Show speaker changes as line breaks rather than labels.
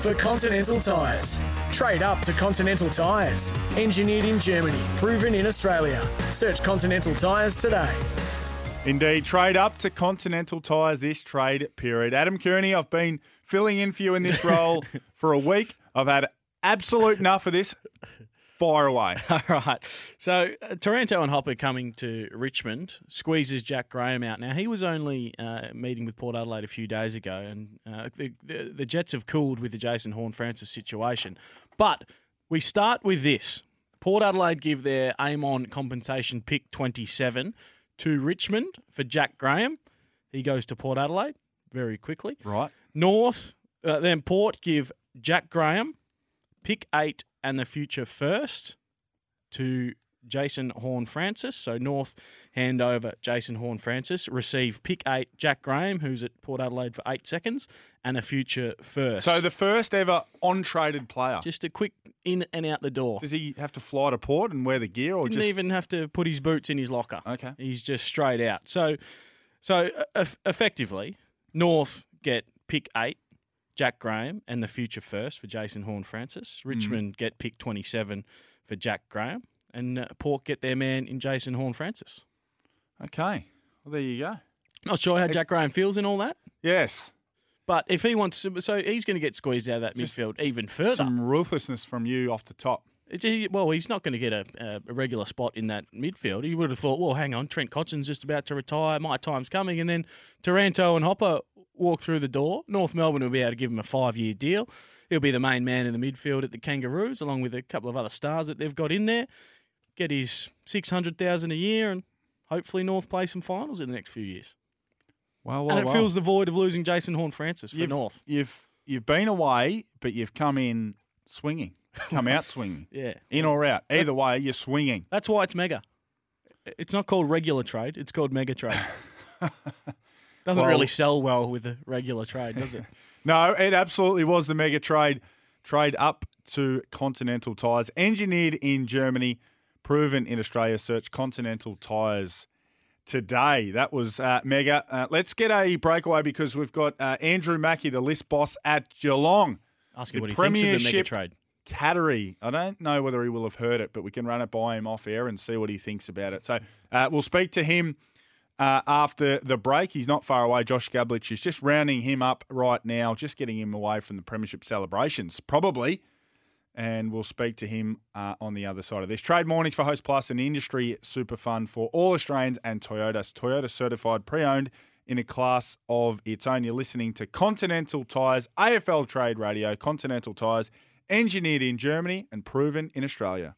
for Continental Tires. Trade up to Continental Tires. Engineered in Germany, proven in Australia. Search Continental Tires today.
Indeed, trade up to Continental Tires this trade period. Adam Kearney, I've been filling in for you in this role for a week. I've had absolute enough of this. Fire away.
All right. So uh, Taranto and Hopper coming to Richmond squeezes Jack Graham out. Now he was only uh, meeting with Port Adelaide a few days ago, and uh, the, the the Jets have cooled with the Jason Horne-Francis situation. But we start with this: Port Adelaide give their aim on compensation pick twenty seven to Richmond for Jack Graham. He goes to Port Adelaide very quickly.
Right.
North, uh, then Port give Jack Graham pick eight and the future first to Jason Horne-Francis. So North hand over Jason Horne-Francis, receive pick eight Jack Graham, who's at Port Adelaide for eight seconds, and a future first.
So the first ever on traded player.
just a quick in and out the door.
Does he have to fly to port and wear the gear, or
Didn't
just
even have to put his boots in his locker.
Okay.
He's just straight out. So, so effectively, North get pick eight, Jack Graham, and the future first for Jason Horne-Francis. Richmond get pick 27 for Jack Graham. And uh, Port get their man in Jason Horne-Francis.
okay? Well, there you go.
Not sure how Jack Graham feels in all that,
Yes,
but if he wants to, so he's going to get squeezed out of that midfield even further.
some ruthlessness from you off the top.
Well, he's not going to get a, a regular spot in that midfield. He would have thought, well, hang on, Trent Cotchin's just about to retire. My time's coming. And then Taranto and Hopper walk through the door. North Melbourne will be able to give him a five year deal. He'll be the main man in the midfield at the Kangaroos, along with a couple of other stars that they've got in there. Get his 600000 a year and hopefully North play some finals in the next few years.
Well,
and it fills the void of losing Jason Horne-Francis for
you've,
North.
You've you've been away, but you've come in swinging, come out swinging,
Yeah.
in or out. Either way, you're swinging.
That's why it's mega. It's not called regular trade. It's called mega trade. Doesn't
Well-
really sell well with the regular trade, does it?
No, it absolutely was the mega trade. Trade up to Continental Tires, engineered in Germany, proven in Australia. Search Continental Tires today. That was uh, mega. Uh, let's get a breakaway because we've got uh, Andrew Mackie, the list boss at Geelong.
Ask him what he thinks of the mega trade.
Cattery. I don't know whether he will have heard it, but we can run it by him off air and see what he thinks about it. So uh, we'll speak to him uh, after the break. He's not far away. Josh Gabelich is just rounding him up right now, just getting him away from the Premiership celebrations, probably. And we'll speak to him uh, on the other side of this. Trade Mornings for Hostplus, an industry super fund for all Australians and Toyotas. Toyota certified pre owned in a class of its own. You're listening to Continental Tires, AFL Trade Radio, Continental Tires, engineered in Germany and proven in Australia.